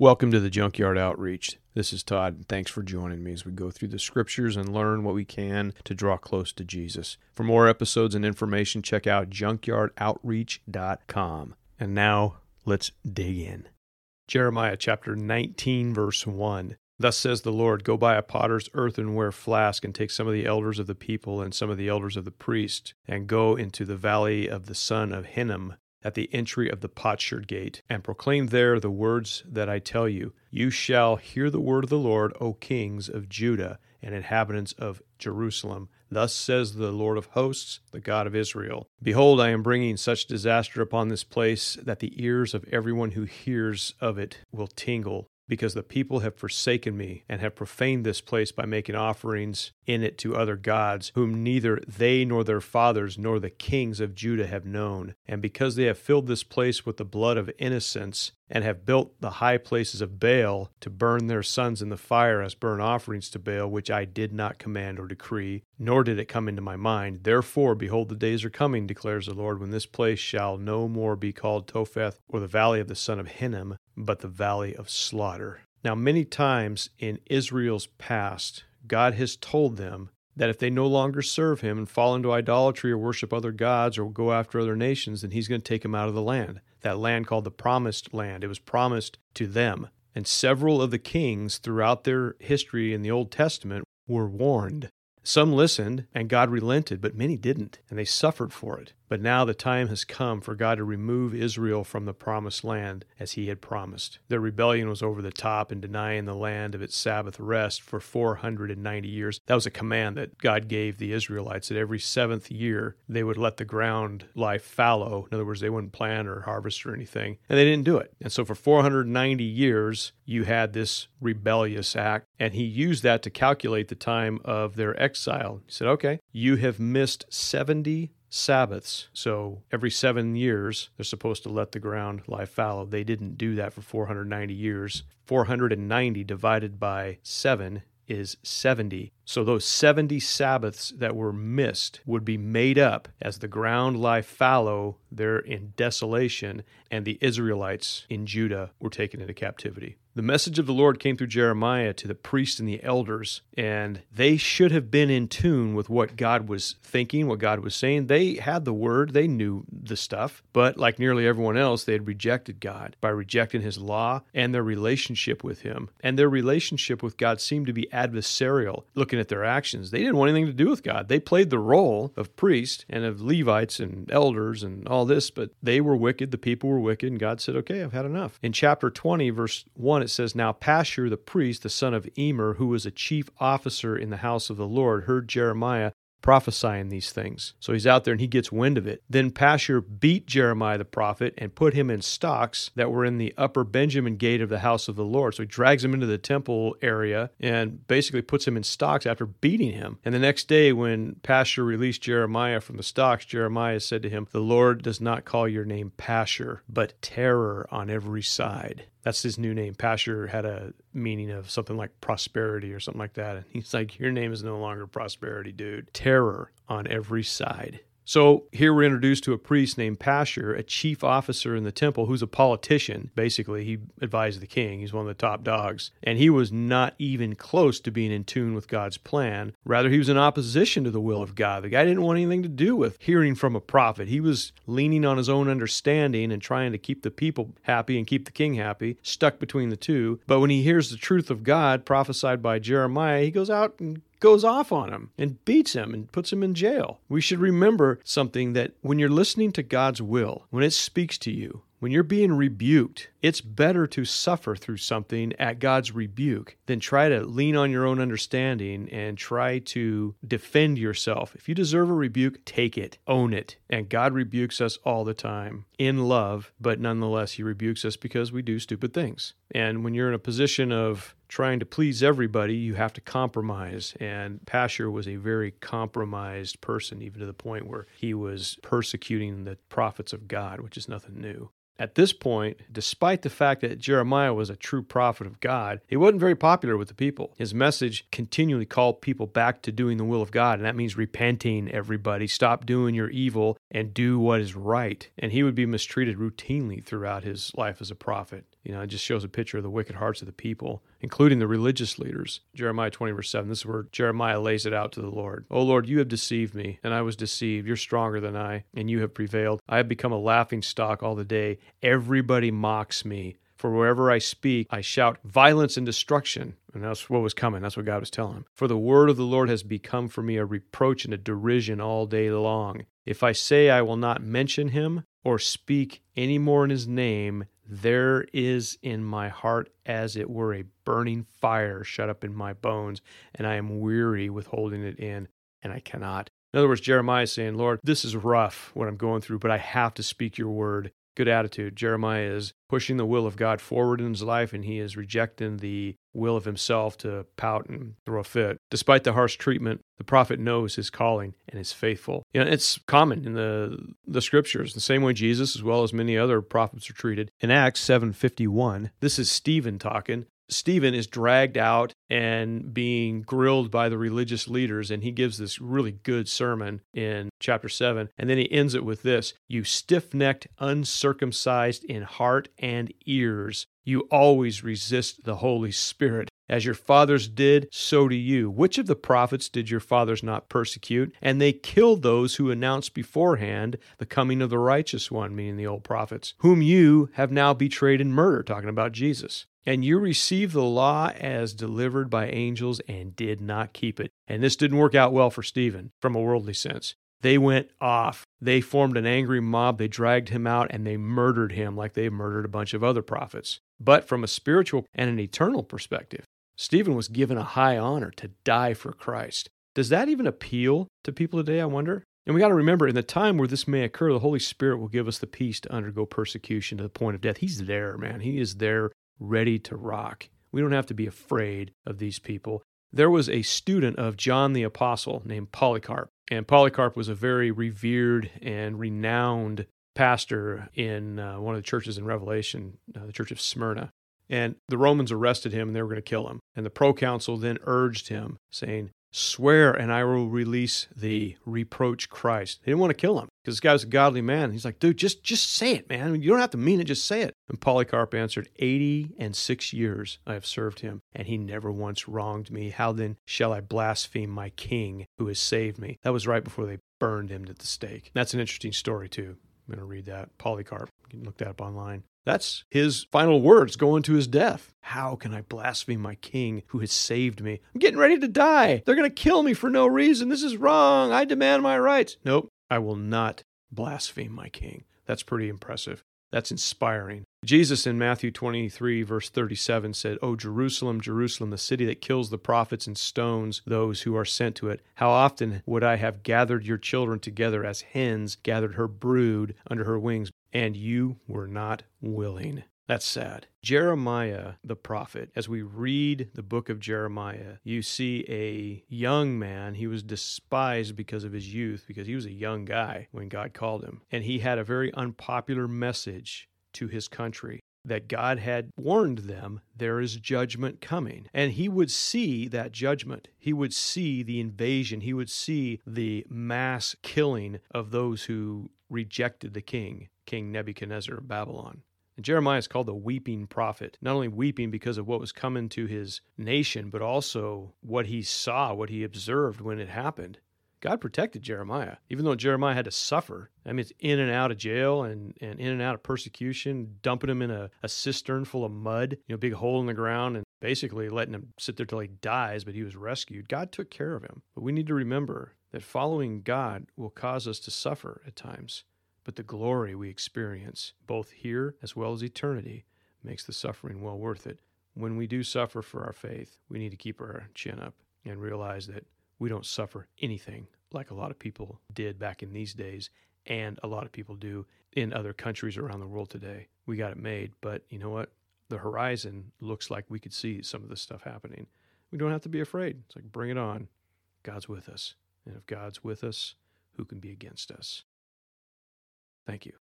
Welcome to the Junkyard Outreach. This is Todd, and thanks for joining me as we go through the scriptures and learn what we can to draw close to Jesus. For more episodes and information, check out junkyardoutreach.com. And now, let's dig in. Jeremiah chapter 19, verse 1. Thus says the Lord Go buy a potter's earthenware flask, and take some of the elders of the people and some of the elders of the priests, and go into the valley of the son of Hinnom at the entry of the potsherd gate, and proclaim there the words that I tell you. You shall hear the word of the Lord, O kings of Judah and inhabitants of Jerusalem. Thus says the Lord of hosts, the God of Israel Behold, I am bringing such disaster upon this place that the ears of everyone who hears of it will tingle because the people have forsaken me and have profaned this place by making offerings in it to other gods, whom neither they nor their fathers nor the kings of Judah have known. And because they have filled this place with the blood of innocents, and have built the high places of Baal to burn their sons in the fire as burnt offerings to Baal, which I did not command or decree, nor did it come into my mind. Therefore, behold, the days are coming, declares the Lord, when this place shall no more be called Topheth or the valley of the son of Hinnom, but the valley of slaughter. Now, many times in Israel's past, God has told them that if they no longer serve him and fall into idolatry or worship other gods or go after other nations, then he's going to take them out of the land. That land called the promised land. It was promised to them. And several of the kings throughout their history in the Old Testament were warned. Some listened and God relented, but many didn't, and they suffered for it. But now the time has come for God to remove Israel from the promised land as he had promised. Their rebellion was over the top in denying the land of its Sabbath rest for 490 years. That was a command that God gave the Israelites that every seventh year they would let the ground lie fallow. In other words, they wouldn't plant or harvest or anything. And they didn't do it. And so for 490 years, you had this rebellious act. And he used that to calculate the time of their exile. He said, okay, you have missed 70 Sabbaths. So every seven years, they're supposed to let the ground lie fallow. They didn't do that for 490 years. 490 divided by seven is 70. So those 70 Sabbaths that were missed would be made up as the ground lie fallow there in desolation, and the Israelites in Judah were taken into captivity. The message of the Lord came through Jeremiah to the priests and the elders, and they should have been in tune with what God was thinking, what God was saying. They had the word, they knew the stuff, but like nearly everyone else, they had rejected God by rejecting his law and their relationship with him. And their relationship with God seemed to be adversarial, looking at their actions. They didn't want anything to do with God. They played the role of priest and of Levites and elders and all this, but they were wicked, the people were wicked, and God said, Okay, I've had enough. In chapter 20, verse 1, 1, it says, Now Pashur the priest, the son of Immer, who was a chief officer in the house of the Lord, heard Jeremiah prophesying these things. So he's out there and he gets wind of it. Then Pashur beat Jeremiah the prophet and put him in stocks that were in the upper Benjamin gate of the house of the Lord. So he drags him into the temple area and basically puts him in stocks after beating him. And the next day, when Pashur released Jeremiah from the stocks, Jeremiah said to him, The Lord does not call your name Pashur, but terror on every side. That's his new name. Pashur had a meaning of something like prosperity or something like that. And he's like, Your name is no longer prosperity, dude. Terror on every side. So here we're introduced to a priest named Pashur, a chief officer in the temple who's a politician. Basically, he advised the king. He's one of the top dogs. And he was not even close to being in tune with God's plan. Rather, he was in opposition to the will of God. The guy didn't want anything to do with hearing from a prophet. He was leaning on his own understanding and trying to keep the people happy and keep the king happy, stuck between the two. But when he hears the truth of God prophesied by Jeremiah, he goes out and goes off on him and beats him and puts him in jail. We should remember something that when you're listening to God's will, when it speaks to you, when you're being rebuked, it's better to suffer through something at God's rebuke than try to lean on your own understanding and try to defend yourself. If you deserve a rebuke, take it, own it. And God rebukes us all the time in love, but nonetheless, He rebukes us because we do stupid things. And when you're in a position of trying to please everybody, you have to compromise. And Pashur was a very compromised person, even to the point where he was persecuting the prophets of God, which is nothing new. At this point, despite the fact that Jeremiah was a true prophet of God, he wasn't very popular with the people. His message continually called people back to doing the will of God, and that means repenting, everybody. Stop doing your evil and do what is right. And he would be mistreated routinely throughout his life as a prophet. You know, it just shows a picture of the wicked hearts of the people, including the religious leaders. Jeremiah 20, verse 7. This is where Jeremiah lays it out to the Lord. O Lord, you have deceived me, and I was deceived. You're stronger than I, and you have prevailed. I have become a laughing stock all the day. Everybody mocks me. For wherever I speak, I shout violence and destruction. And that's what was coming. That's what God was telling him. For the word of the Lord has become for me a reproach and a derision all day long. If I say I will not mention him or speak any more in his name, there is in my heart as it were a burning fire shut up in my bones, and I am weary with holding it in, and I cannot. In other words, Jeremiah is saying, Lord, this is rough what I'm going through, but I have to speak your word good attitude. Jeremiah is pushing the will of God forward in his life, and he is rejecting the will of himself to pout and throw a fit. Despite the harsh treatment, the prophet knows his calling and is faithful. You know, it's common in the the scriptures, the same way Jesus, as well as many other prophets, are treated. In Acts seven fifty one, this is Stephen talking. Stephen is dragged out and being grilled by the religious leaders, and he gives this really good sermon in chapter 7. And then he ends it with this You stiff necked, uncircumcised in heart and ears, you always resist the Holy Spirit. As your fathers did, so do you. Which of the prophets did your fathers not persecute? And they killed those who announced beforehand the coming of the righteous one, meaning the old prophets, whom you have now betrayed and murdered, talking about Jesus. And you received the law as delivered by angels and did not keep it. And this didn't work out well for Stephen from a worldly sense. They went off. They formed an angry mob. They dragged him out and they murdered him like they murdered a bunch of other prophets. But from a spiritual and an eternal perspective, Stephen was given a high honor to die for Christ. Does that even appeal to people today, I wonder? And we got to remember, in the time where this may occur, the Holy Spirit will give us the peace to undergo persecution to the point of death. He's there, man. He is there ready to rock. We don't have to be afraid of these people. There was a student of John the Apostle named Polycarp, and Polycarp was a very revered and renowned pastor in uh, one of the churches in Revelation, uh, the church of Smyrna. And the Romans arrested him and they were going to kill him. And the proconsul then urged him, saying, Swear and I will release thee. Reproach Christ. They didn't want to kill him because this guy was a godly man. He's like, dude, just just say it, man. You don't have to mean it, just say it. And Polycarp answered, Eighty and six years I have served him, and he never once wronged me. How then shall I blaspheme my king who has saved me? That was right before they burned him at the stake. That's an interesting story, too. I'm going to read that. Polycarp. You can look that up online. That's his final words going to his death. How can I blaspheme my king who has saved me? I'm getting ready to die. They're going to kill me for no reason. This is wrong. I demand my rights. Nope, I will not blaspheme my king. That's pretty impressive. That's inspiring. Jesus in Matthew 23, verse 37 said, O Jerusalem, Jerusalem, the city that kills the prophets and stones those who are sent to it. How often would I have gathered your children together as hens gathered her brood under her wings, and you were not willing. That's sad. Jeremiah, the prophet, as we read the book of Jeremiah, you see a young man. He was despised because of his youth, because he was a young guy when God called him. And he had a very unpopular message to his country that God had warned them there is judgment coming. And he would see that judgment. He would see the invasion. He would see the mass killing of those who rejected the king, King Nebuchadnezzar of Babylon. And Jeremiah is called the weeping prophet, not only weeping because of what was coming to his nation, but also what he saw, what he observed when it happened. God protected Jeremiah, even though Jeremiah had to suffer. I mean, it's in and out of jail and, and in and out of persecution, dumping him in a, a cistern full of mud, you know, big hole in the ground, and basically letting him sit there till he dies, but he was rescued. God took care of him. But we need to remember that following God will cause us to suffer at times. But the glory we experience, both here as well as eternity, makes the suffering well worth it. When we do suffer for our faith, we need to keep our chin up and realize that we don't suffer anything like a lot of people did back in these days, and a lot of people do in other countries around the world today. We got it made, but you know what? The horizon looks like we could see some of this stuff happening. We don't have to be afraid. It's like, bring it on. God's with us. And if God's with us, who can be against us? Thank you.